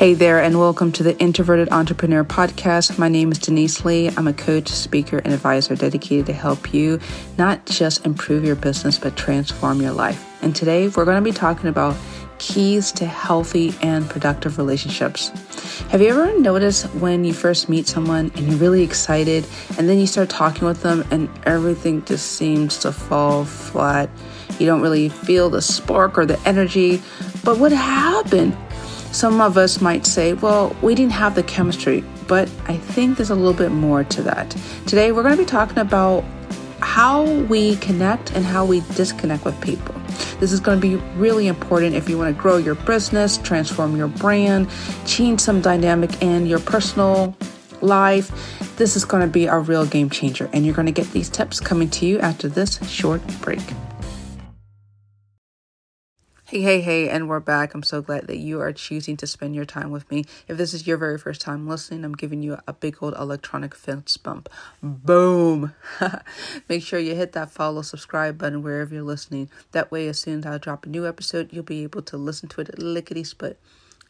Hey there, and welcome to the Introverted Entrepreneur Podcast. My name is Denise Lee. I'm a coach, speaker, and advisor dedicated to help you not just improve your business, but transform your life. And today we're going to be talking about keys to healthy and productive relationships. Have you ever noticed when you first meet someone and you're really excited, and then you start talking with them, and everything just seems to fall flat? You don't really feel the spark or the energy. But what happened? Some of us might say, well, we didn't have the chemistry, but I think there's a little bit more to that. Today, we're going to be talking about how we connect and how we disconnect with people. This is going to be really important if you want to grow your business, transform your brand, change some dynamic in your personal life. This is going to be a real game changer, and you're going to get these tips coming to you after this short break. Hey, hey, hey, and we're back. I'm so glad that you are choosing to spend your time with me. If this is your very first time listening, I'm giving you a big old electronic fence bump. Boom! Make sure you hit that follow, subscribe button wherever you're listening. That way, as soon as I drop a new episode, you'll be able to listen to it lickety split.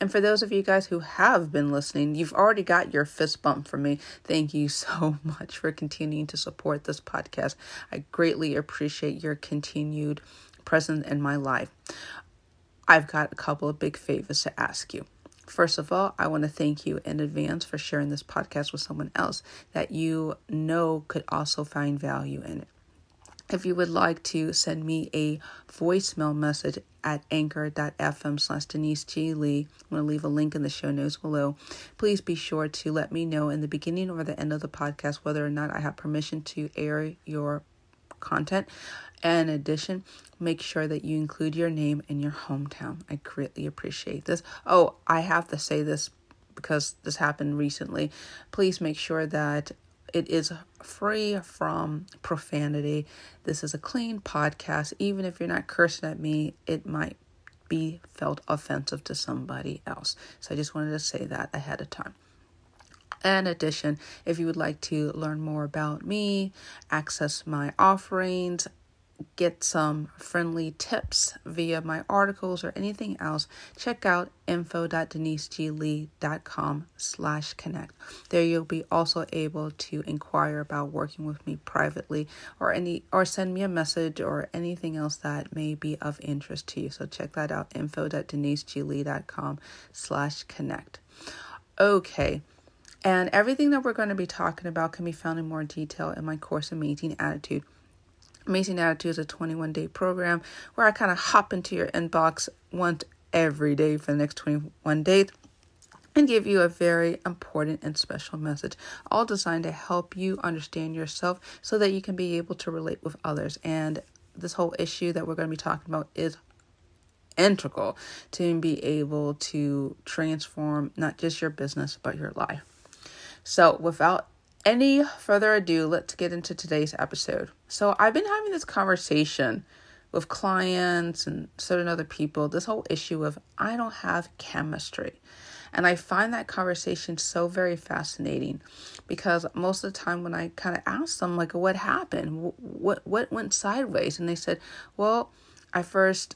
And for those of you guys who have been listening, you've already got your fist bump from me. Thank you so much for continuing to support this podcast. I greatly appreciate your continued presence in my life. I've got a couple of big favors to ask you. First of all, I want to thank you in advance for sharing this podcast with someone else that you know could also find value in it. If you would like to send me a voicemail message at anchor.fm slash Denise G. Lee, I'm going to leave a link in the show notes below. Please be sure to let me know in the beginning or the end of the podcast whether or not I have permission to air your content. In addition, make sure that you include your name and your hometown. I greatly appreciate this. Oh, I have to say this because this happened recently. Please make sure that it is free from profanity. This is a clean podcast. Even if you're not cursing at me, it might be felt offensive to somebody else. So I just wanted to say that ahead of time. In addition, if you would like to learn more about me, access my offerings, get some friendly tips via my articles or anything else, check out info.deniseglee.com slash connect. There you'll be also able to inquire about working with me privately or any or send me a message or anything else that may be of interest to you. So check that out, info.deniseglee.com slash connect. Okay. And everything that we're going to be talking about can be found in more detail in my course, Amazing Attitude. Amazing Attitude is a 21 day program where I kind of hop into your inbox once every day for the next 21 days and give you a very important and special message, all designed to help you understand yourself so that you can be able to relate with others. And this whole issue that we're going to be talking about is integral to be able to transform not just your business but your life. So, without any further ado, let's get into today's episode. So, I've been having this conversation with clients and certain other people this whole issue of I don't have chemistry. And I find that conversation so very fascinating because most of the time when I kind of ask them like what happened, what what went sideways and they said, "Well, I first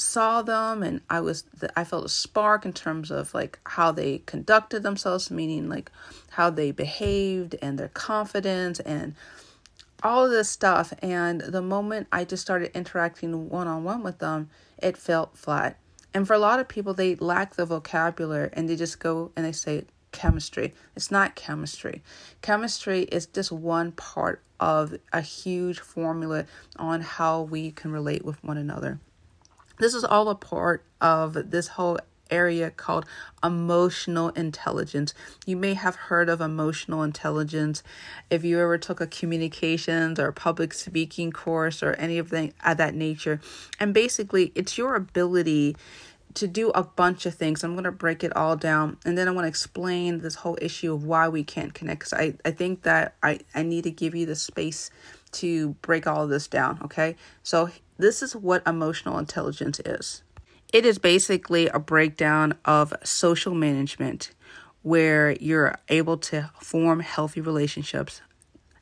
saw them and I was I felt a spark in terms of like how they conducted themselves meaning like how they behaved and their confidence and all of this stuff. And the moment I just started interacting one on one with them it felt flat. And for a lot of people they lack the vocabulary and they just go and they say chemistry. It's not chemistry. Chemistry is just one part of a huge formula on how we can relate with one another this is all a part of this whole area called emotional intelligence. You may have heard of emotional intelligence if you ever took a communications or public speaking course or anything of that nature. And basically, it's your ability to do a bunch of things. I'm going to break it all down and then I want to explain this whole issue of why we can't connect because I, I think that I, I need to give you the space to break all of this down. Okay. So this is what emotional intelligence is it is basically a breakdown of social management where you're able to form healthy relationships,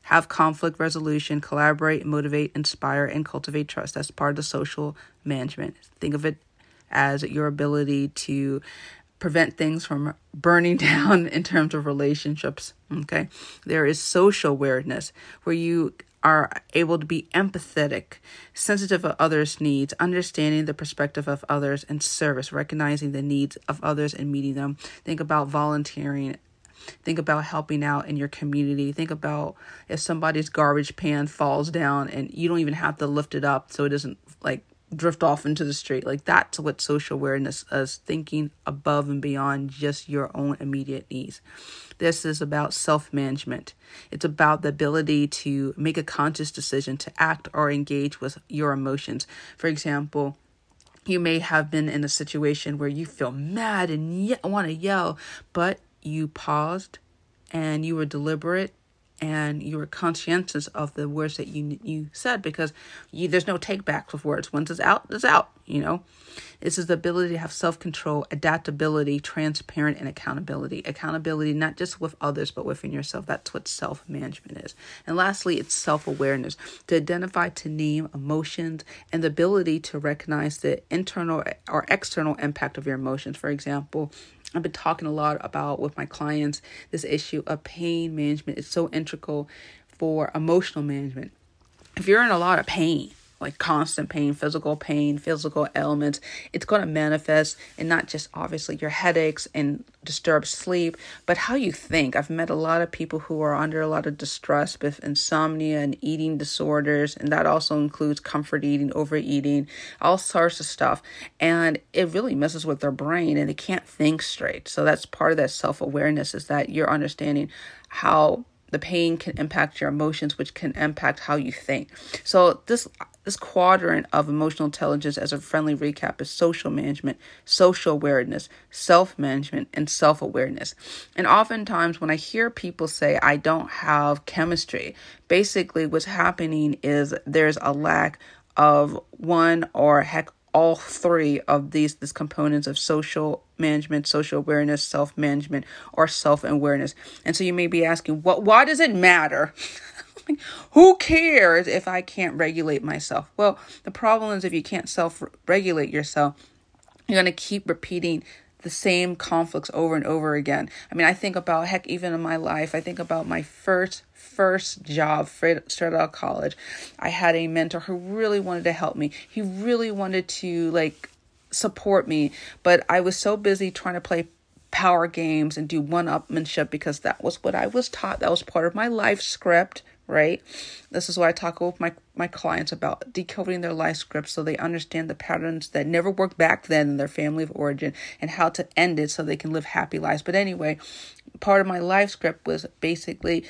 have conflict resolution, collaborate, motivate, inspire, and cultivate trust. That's part of the social management. Think of it as your ability to prevent things from burning down in terms of relationships. Okay. There is social awareness where you are able to be empathetic, sensitive of others' needs, understanding the perspective of others, and service, recognizing the needs of others and meeting them. Think about volunteering. Think about helping out in your community. Think about if somebody's garbage pan falls down and you don't even have to lift it up so it doesn't like drift off into the street. Like that's what social awareness is thinking above and beyond just your own immediate needs. This is about self management. It's about the ability to make a conscious decision to act or engage with your emotions. For example, you may have been in a situation where you feel mad and ye- want to yell, but you paused and you were deliberate and you were conscientious of the words that you you said because you, there's no take backs words. Once it's out, it's out. You know, this is the ability to have self control, adaptability, transparent, and accountability. Accountability not just with others but within yourself. That's what self management is. And lastly, it's self awareness to identify, to name emotions, and the ability to recognize the internal or external impact of your emotions. For example I've been talking a lot about with my clients this issue of pain management is so integral for emotional management. If you're in a lot of pain, like constant pain, physical pain, physical ailments. It's going to manifest in not just obviously your headaches and disturbed sleep, but how you think. I've met a lot of people who are under a lot of distress with insomnia and eating disorders, and that also includes comfort eating, overeating, all sorts of stuff. And it really messes with their brain and they can't think straight. So that's part of that self awareness is that you're understanding how the pain can impact your emotions which can impact how you think so this this quadrant of emotional intelligence as a friendly recap is social management social awareness self-management and self-awareness and oftentimes when i hear people say i don't have chemistry basically what's happening is there's a lack of one or heck all three of these these components of social management, social awareness, self-management, or self-awareness. And so you may be asking, what why does it matter? Who cares if I can't regulate myself? Well, the problem is if you can't self-regulate yourself, you're going to keep repeating the same conflicts over and over again. I mean, I think about heck, even in my life, I think about my first first job straight out of college. I had a mentor who really wanted to help me. He really wanted to like support me, but I was so busy trying to play power games and do one upmanship because that was what I was taught. That was part of my life script, right? This is why I talk with my, my clients about decoding their life scripts so they understand the patterns that never worked back then in their family of origin and how to end it so they can live happy lives. But anyway, part of my life script was basically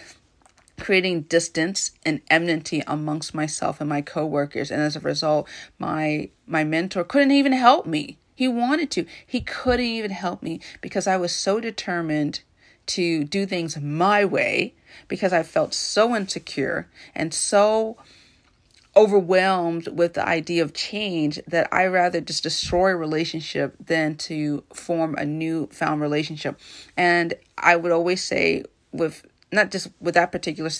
creating distance and enmity amongst myself and my coworkers and as a result my my mentor couldn't even help me he wanted to he couldn't even help me because i was so determined to do things my way because I felt so insecure and so overwhelmed with the idea of change that I rather just destroy a relationship than to form a new found relationship. And I would always say with not just with that particular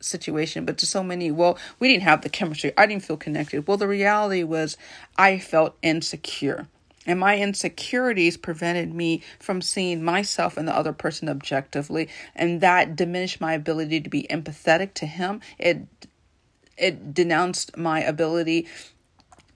situation, but to so many, well, we didn't have the chemistry. I didn't feel connected. Well, the reality was I felt insecure. And my insecurities prevented me from seeing myself and the other person objectively. And that diminished my ability to be empathetic to him. It it denounced my ability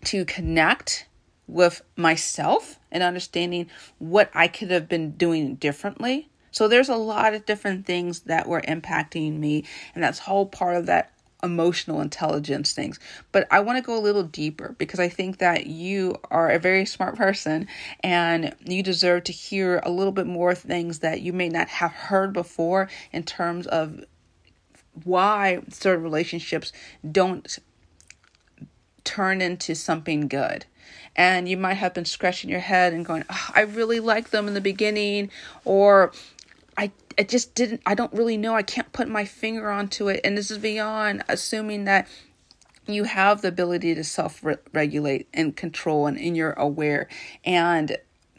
to connect with myself and understanding what I could have been doing differently. So there's a lot of different things that were impacting me, and that's whole part of that emotional intelligence things. But I want to go a little deeper because I think that you are a very smart person and you deserve to hear a little bit more things that you may not have heard before in terms of why certain relationships don't turn into something good. And you might have been scratching your head and going, oh, I really like them in the beginning, or I just didn't I don't really know. I can't put my finger onto it. And this is beyond assuming that you have the ability to self regulate and control and, and you're aware. And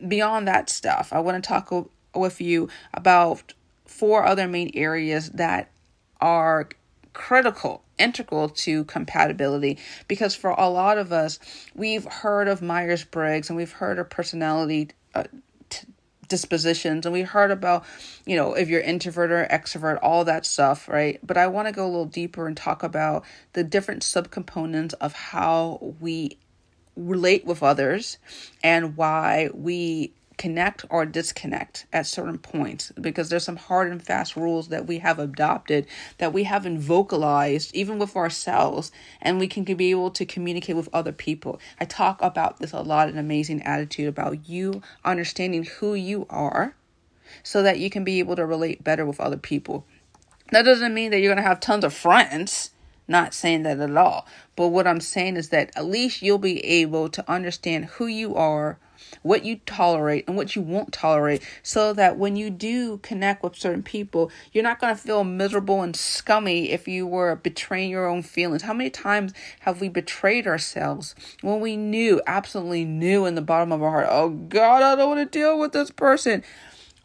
beyond that stuff, I want to talk with you about four other main areas that are critical integral to compatibility because for a lot of us we've heard of myers-briggs and we've heard of personality uh, dispositions and we heard about you know if you're introvert or extrovert all that stuff right? But i want to go a little deeper and talk about the different subcomponents of how we relate with others and why we connect or disconnect at certain points because there's some hard and fast rules that we have adopted that we haven't vocalized even with ourselves and we can be able to communicate with other people. I talk about this a lot in amazing attitude about you understanding who you are so that you can be able to relate better with other people. That doesn't mean that you're going to have tons of friends. Not saying that at all. But what I'm saying is that at least you'll be able to understand who you are, what you tolerate and what you won't tolerate, so that when you do connect with certain people, you're not going to feel miserable and scummy if you were betraying your own feelings. How many times have we betrayed ourselves when we knew, absolutely knew in the bottom of our heart, oh God, I don't want to deal with this person?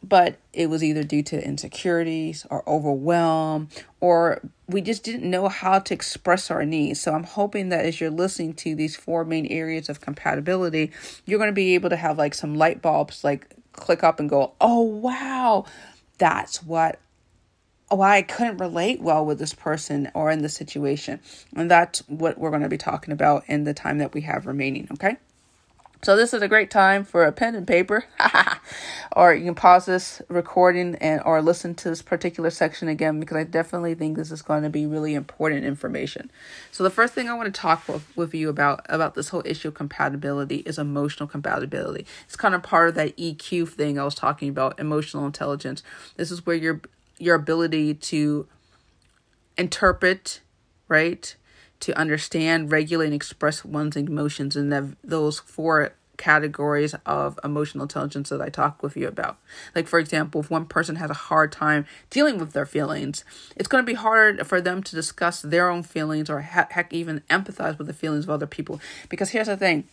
But it was either due to insecurities or overwhelm or we just didn't know how to express our needs. So I'm hoping that as you're listening to these four main areas of compatibility, you're going to be able to have like some light bulbs like click up and go, "Oh wow, that's what why I couldn't relate well with this person or in the situation." And that's what we're going to be talking about in the time that we have remaining, okay? So this is a great time for a pen and paper, or you can pause this recording and or listen to this particular section again because I definitely think this is going to be really important information. So the first thing I want to talk with, with you about about this whole issue of compatibility is emotional compatibility. It's kind of part of that EQ thing I was talking about, emotional intelligence. This is where your your ability to interpret, right? To understand, regulate, and express one's emotions in the, those four categories of emotional intelligence that I talk with you about. Like, for example, if one person has a hard time dealing with their feelings, it's going to be hard for them to discuss their own feelings or heck, even empathize with the feelings of other people. Because here's the thing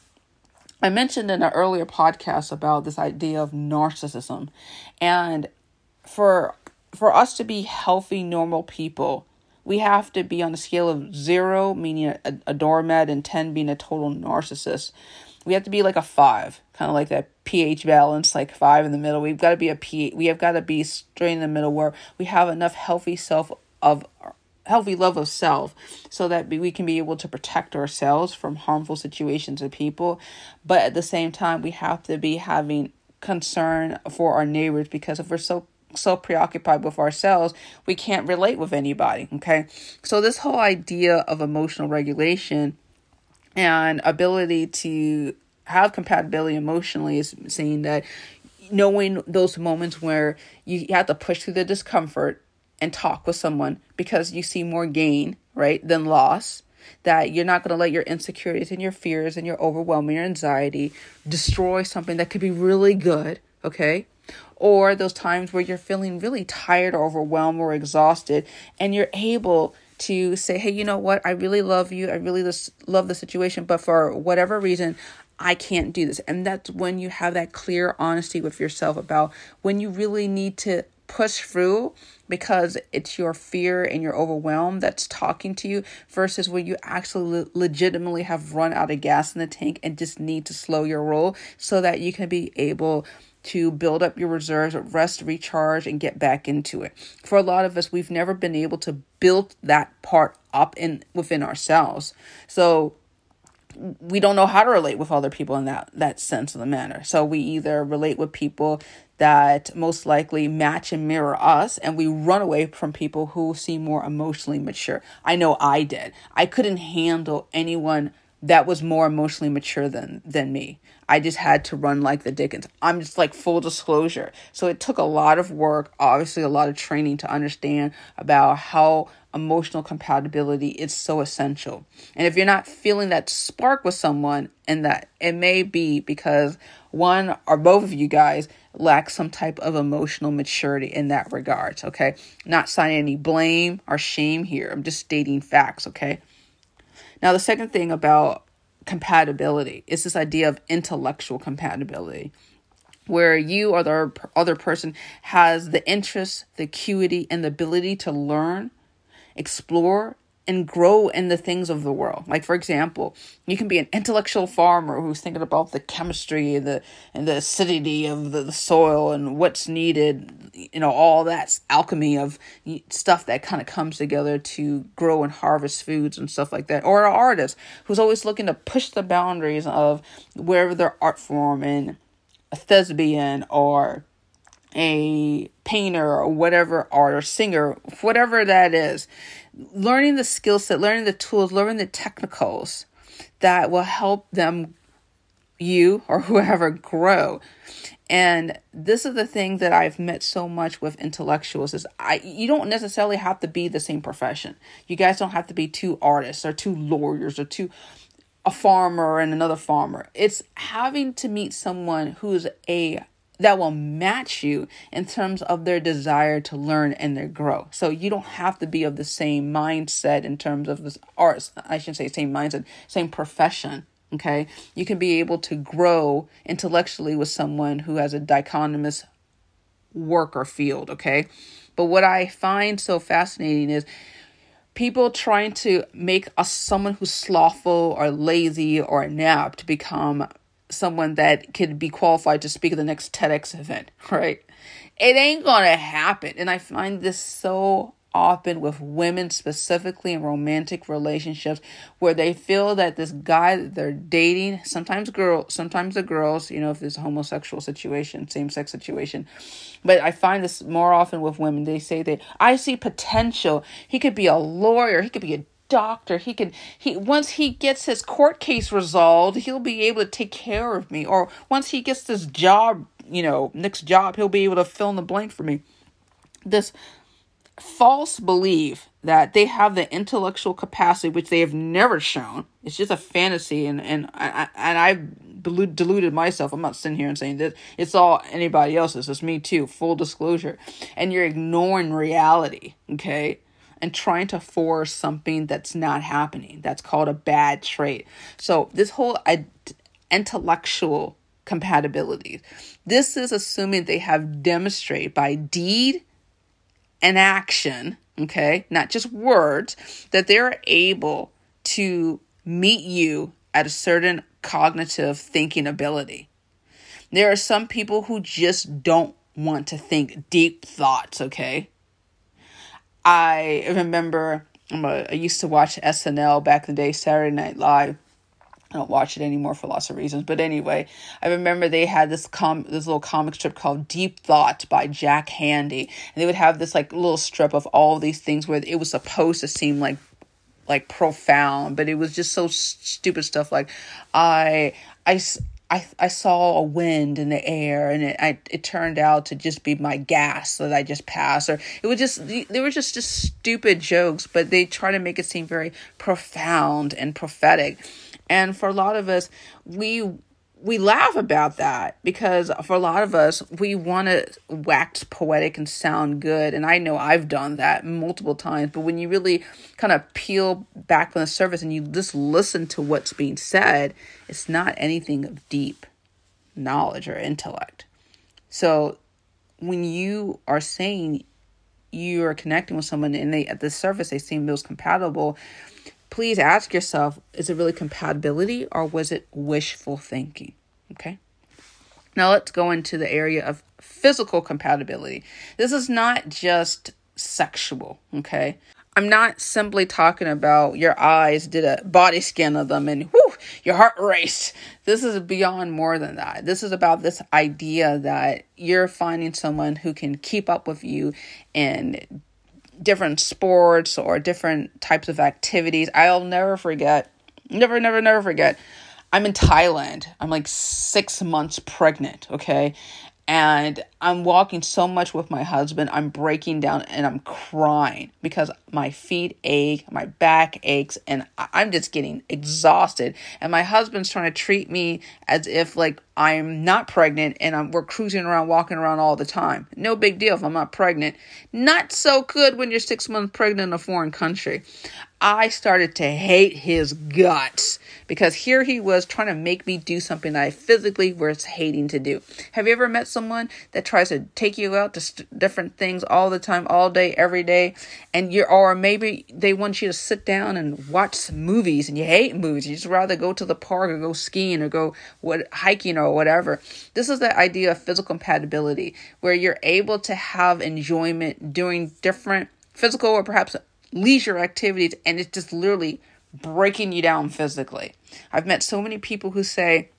I mentioned in an earlier podcast about this idea of narcissism. And for for us to be healthy, normal people, we have to be on a scale of zero, meaning a, a doormat, and 10 being a total narcissist. We have to be like a five, kind of like that pH balance, like five in the middle. We've got to be a pH. We have got to be straight in the middle where we have enough healthy self of healthy love of self so that we can be able to protect ourselves from harmful situations and people but at the same time we have to be having concern for our neighbors because if we're so so preoccupied with ourselves, we can't relate with anybody. Okay. So, this whole idea of emotional regulation and ability to have compatibility emotionally is saying that knowing those moments where you have to push through the discomfort and talk with someone because you see more gain, right, than loss. That you're not going to let your insecurities and your fears and your overwhelming your anxiety destroy something that could be really good, okay? Or those times where you're feeling really tired or overwhelmed or exhausted and you're able to say hey you know what i really love you i really love the situation but for whatever reason I can't do this. And that's when you have that clear honesty with yourself about when you really need to push through because it's your fear and your overwhelm that's talking to you versus when you actually legitimately have run out of gas in the tank and just need to slow your roll so that you can be able to build up your reserves, rest, recharge, and get back into it. For a lot of us, we've never been able to build that part up in within ourselves. So we don't know how to relate with other people in that that sense of the manner. So we either relate with people that most likely match and mirror us and we run away from people who seem more emotionally mature. I know I did. I couldn't handle anyone that was more emotionally mature than than me. I just had to run like the Dickens. I'm just like full disclosure. So it took a lot of work, obviously a lot of training to understand about how emotional compatibility is so essential. And if you're not feeling that spark with someone and that it may be because one or both of you guys lack some type of emotional maturity in that regards, okay? Not signing any blame or shame here. I'm just stating facts, okay? Now, the second thing about compatibility. Is this idea of intellectual compatibility, where you or the other person has the interest, the acuity, and the ability to learn, explore, and grow in the things of the world. Like for example, you can be an intellectual farmer who's thinking about the chemistry and the and the acidity of the, the soil and what's needed, you know, all that alchemy of stuff that kind of comes together to grow and harvest foods and stuff like that. Or an artist who's always looking to push the boundaries of wherever their art form and a thespian or a painter or whatever art or singer, whatever that is, learning the skill set, learning the tools, learning the technicals that will help them, you or whoever, grow. And this is the thing that I've met so much with intellectuals is I you don't necessarily have to be the same profession. You guys don't have to be two artists or two lawyers or two a farmer and another farmer. It's having to meet someone who's a that will match you in terms of their desire to learn and their grow. So you don't have to be of the same mindset in terms of this arts. I shouldn't say same mindset, same profession. Okay. You can be able to grow intellectually with someone who has a dichotomous work or field. Okay. But what I find so fascinating is people trying to make a someone who's slothful or lazy or inept become someone that could be qualified to speak at the next TEDx event, right? It ain't gonna happen. And I find this so often with women, specifically in romantic relationships, where they feel that this guy that they're dating, sometimes girl, sometimes the girls, you know, if it's a homosexual situation, same sex situation. But I find this more often with women. They say that I see potential. He could be a lawyer, he could be a doctor. He can he once he gets his court case resolved, he'll be able to take care of me. Or once he gets this job, you know, next job, he'll be able to fill in the blank for me. This false belief that they have the intellectual capacity which they have never shown. It's just a fantasy, and and I and I deluded myself. I'm not sitting here and saying that it's all anybody else's. It's me too. Full disclosure, and you're ignoring reality. Okay, and trying to force something that's not happening. That's called a bad trait. So, this whole intellectual compatibility, this is assuming they have demonstrated by deed and action, okay, not just words, that they're able to meet you at a certain cognitive thinking ability. There are some people who just don't want to think deep thoughts, okay? I remember um, uh, I used to watch SNL back in the day, Saturday Night Live. I don't watch it anymore for lots of reasons, but anyway, I remember they had this com this little comic strip called Deep Thought by Jack Handey, and they would have this like little strip of all these things where it was supposed to seem like like profound, but it was just so stupid stuff like I I I, I saw a wind in the air and it, I, it turned out to just be my gas that I just passed or it was just they were just just stupid jokes but they try to make it seem very profound and prophetic. And for a lot of us we we laugh about that because for a lot of us, we want to wax poetic and sound good. And I know I've done that multiple times. But when you really kind of peel back from the surface and you just listen to what's being said, it's not anything of deep knowledge or intellect. So when you are saying you are connecting with someone and they at the surface they seem most compatible, please ask yourself is it really compatibility or was it wishful thinking? Okay. Now let's go into the area of physical compatibility. This is not just sexual, okay? I'm not simply talking about your eyes did a body scan of them and whoo, your heart raced. This is beyond more than that. This is about this idea that you're finding someone who can keep up with you in different sports or different types of activities. I'll never forget, never, never, never forget. I'm in Thailand. I'm like six months pregnant, okay? And I'm walking so much with my husband. I'm breaking down and I'm crying because my feet ache, my back aches, and I'm just getting exhausted. And my husband's trying to treat me as if like I'm not pregnant and I'm, we're cruising around, walking around all the time. No big deal if I'm not pregnant. Not so good when you're six months pregnant in a foreign country. I started to hate his guts because here he was trying to make me do something that I physically was hating to do. Have you ever met someone that tries to take you out to st- different things all the time, all day, every day, and you're, or maybe they want you to sit down and watch movies and you hate movies. You just rather go to the park or go skiing or go what hiking or whatever. This is the idea of physical compatibility where you're able to have enjoyment doing different physical or perhaps leisure activities and it's just literally breaking you down physically. I've met so many people who say,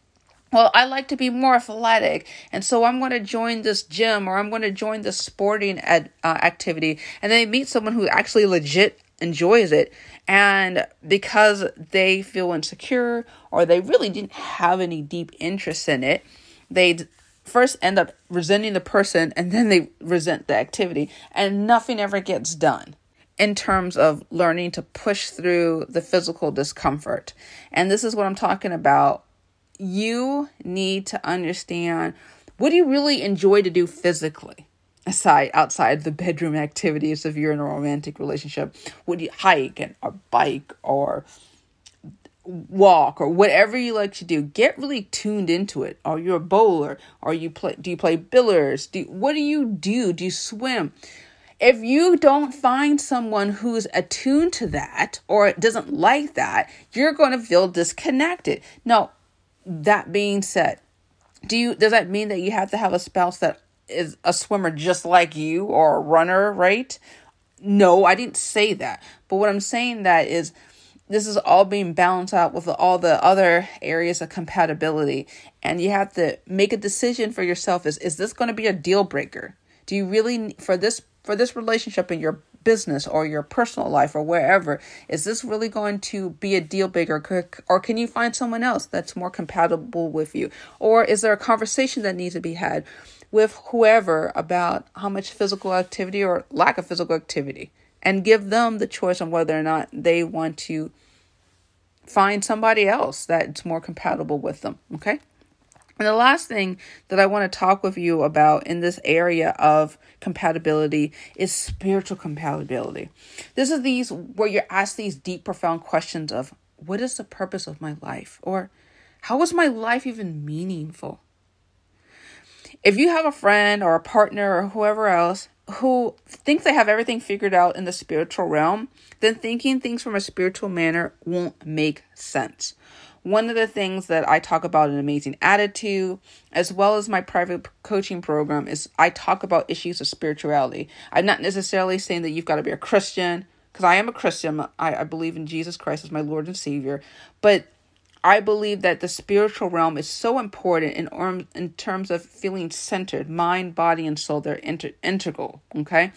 well, I like to be more athletic, and so I'm going to join this gym or I'm going to join this sporting ad, uh, activity. And they meet someone who actually legit enjoys it, and because they feel insecure or they really didn't have any deep interest in it, they first end up resenting the person and then they resent the activity, and nothing ever gets done in terms of learning to push through the physical discomfort. And this is what I'm talking about. You need to understand what do you really enjoy to do physically? Aside outside the bedroom activities if you're in a romantic relationship, would you hike and or bike or walk or whatever you like to do get really tuned into it are you a bowler or you play do you play billiards do what do you do do you swim if you don't find someone who's attuned to that or doesn't like that, you're going to feel disconnected. Now, that being said, do you does that mean that you have to have a spouse that is a swimmer just like you or a runner, right? No, I didn't say that. But what I'm saying that is this is all being balanced out with all the other areas of compatibility and you have to make a decision for yourself is is this going to be a deal breaker? Do you really for this for this relationship in your business or your personal life or wherever is this really going to be a deal breaker? Or can you find someone else that's more compatible with you? Or is there a conversation that needs to be had with whoever about how much physical activity or lack of physical activity? And give them the choice on whether or not they want to find somebody else that's more compatible with them okay and the last thing that I want to talk with you about in this area of compatibility is spiritual compatibility. This is these where you're asked these deep, profound questions of what is the purpose of my life? Or how is my life even meaningful? If you have a friend or a partner or whoever else who thinks they have everything figured out in the spiritual realm, then thinking things from a spiritual manner won't make sense. One of the things that I talk about in Amazing Attitude, as well as my private coaching program, is I talk about issues of spirituality. I'm not necessarily saying that you've got to be a Christian, because I am a Christian. I, I believe in Jesus Christ as my Lord and Savior. But I believe that the spiritual realm is so important in, in terms of feeling centered, mind, body, and soul. They're inter- integral, okay?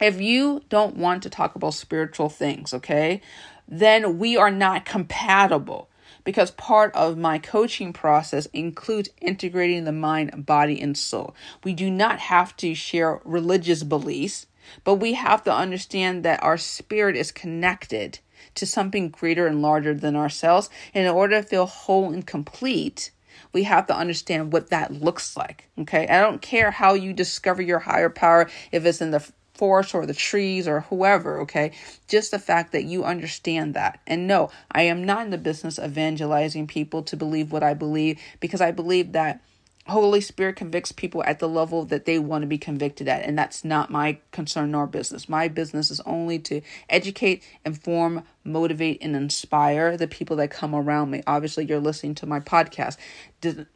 If you don't want to talk about spiritual things, okay, then we are not compatible because part of my coaching process includes integrating the mind, body, and soul. We do not have to share religious beliefs, but we have to understand that our spirit is connected to something greater and larger than ourselves. And in order to feel whole and complete, we have to understand what that looks like. Okay. I don't care how you discover your higher power, if it's in the forest or the trees or whoever, okay? Just the fact that you understand that. And no, I am not in the business of evangelizing people to believe what I believe because I believe that Holy Spirit convicts people at the level that they want to be convicted at. And that's not my concern nor business. My business is only to educate, inform, motivate, and inspire the people that come around me. Obviously, you're listening to my podcast.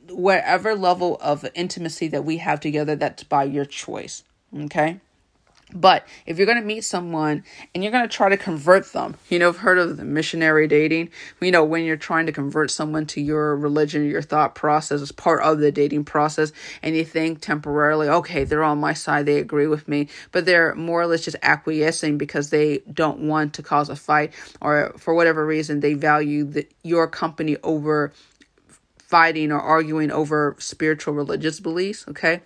Whatever level of intimacy that we have together, that's by your choice. Okay? But if you're going to meet someone and you're going to try to convert them, you know, I've heard of the missionary dating. You know, when you're trying to convert someone to your religion, your thought process is part of the dating process, and you think temporarily, okay, they're on my side, they agree with me, but they're more or less just acquiescing because they don't want to cause a fight, or for whatever reason, they value the, your company over fighting or arguing over spiritual religious beliefs, okay?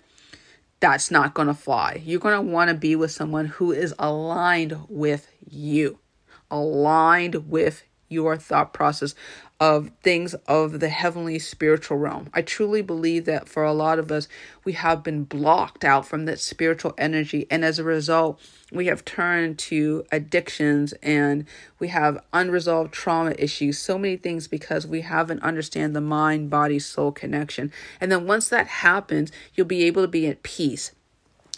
That's not going to fly. You're going to want to be with someone who is aligned with you, aligned with your thought process, of things of the heavenly spiritual realm. I truly believe that for a lot of us, we have been blocked out from that spiritual energy. And as a result, we have turned to addictions and we have unresolved trauma issues, so many things because we haven't understand the mind body soul connection. And then once that happens, you'll be able to be at peace.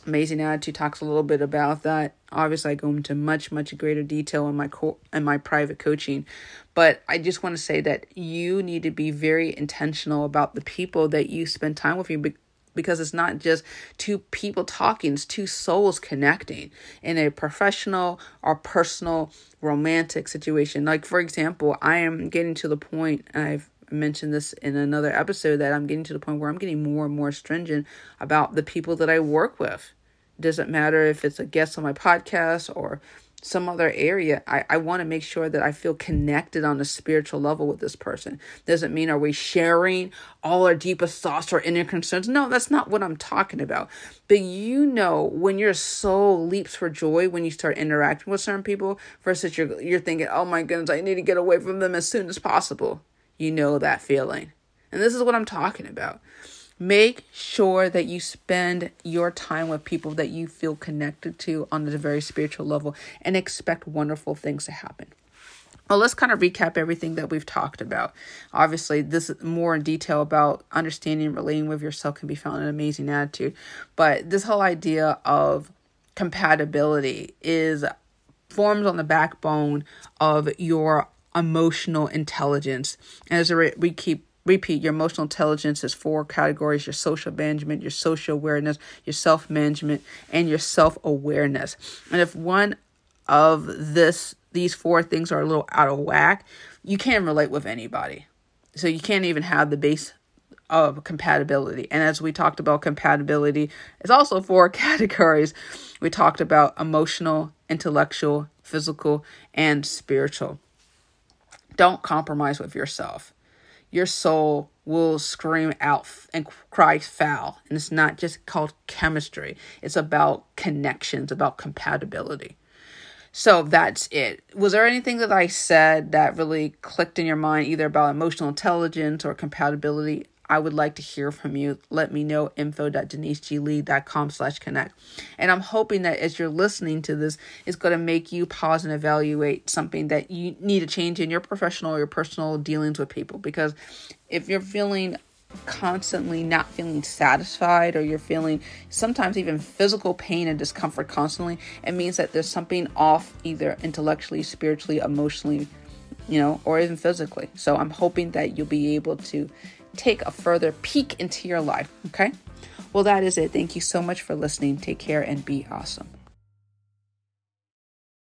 Amazing Attitude talks a little bit about that. Obviously, I go into much, much greater detail in my co- in my private coaching, but I just want to say that you need to be very intentional about the people that you spend time with. You because it's not just two people talking, it's two souls connecting in a professional or personal romantic situation. Like, for example, I am getting to the point, I've mentioned this in another episode, that I'm getting to the point where I'm getting more and more stringent about the people that I work with. It doesn't matter if it's a guest on my podcast or some other area, I, I want to make sure that I feel connected on a spiritual level with this person. Doesn't mean are we sharing all our deepest thoughts or inner concerns? No, that's not what I'm talking about. But you know when your soul leaps for joy when you start interacting with certain people versus you're you're thinking, oh my goodness, I need to get away from them as soon as possible. You know that feeling. And this is what I'm talking about. Make sure that you spend your time with people that you feel connected to on a very spiritual level and expect wonderful things to happen. Well, let's kind of recap everything that we've talked about. Obviously, this is more in detail about understanding and relating with yourself can be found in Amazing Attitude. But this whole idea of compatibility is forms on the backbone of your emotional intelligence. As we keep repeat your emotional intelligence is four categories your social management your social awareness your self management and your self awareness and if one of this these four things are a little out of whack you can't relate with anybody. So you can't even have the base of compatibility. And as we talked about compatibility it's also four categories. We talked about emotional intellectual physical and spiritual don't compromise with yourself your soul will scream out and cry foul. And it's not just called chemistry, it's about connections, about compatibility. So that's it. Was there anything that I said that really clicked in your mind, either about emotional intelligence or compatibility? I would like to hear from you. Let me know info.deniseglee.com slash connect. And I'm hoping that as you're listening to this, it's going to make you pause and evaluate something that you need to change in your professional or your personal dealings with people. Because if you're feeling constantly not feeling satisfied or you're feeling sometimes even physical pain and discomfort constantly, it means that there's something off either intellectually, spiritually, emotionally, you know, or even physically. So I'm hoping that you'll be able to take a further peek into your life. Okay. Well, that is it. Thank you so much for listening. Take care and be awesome.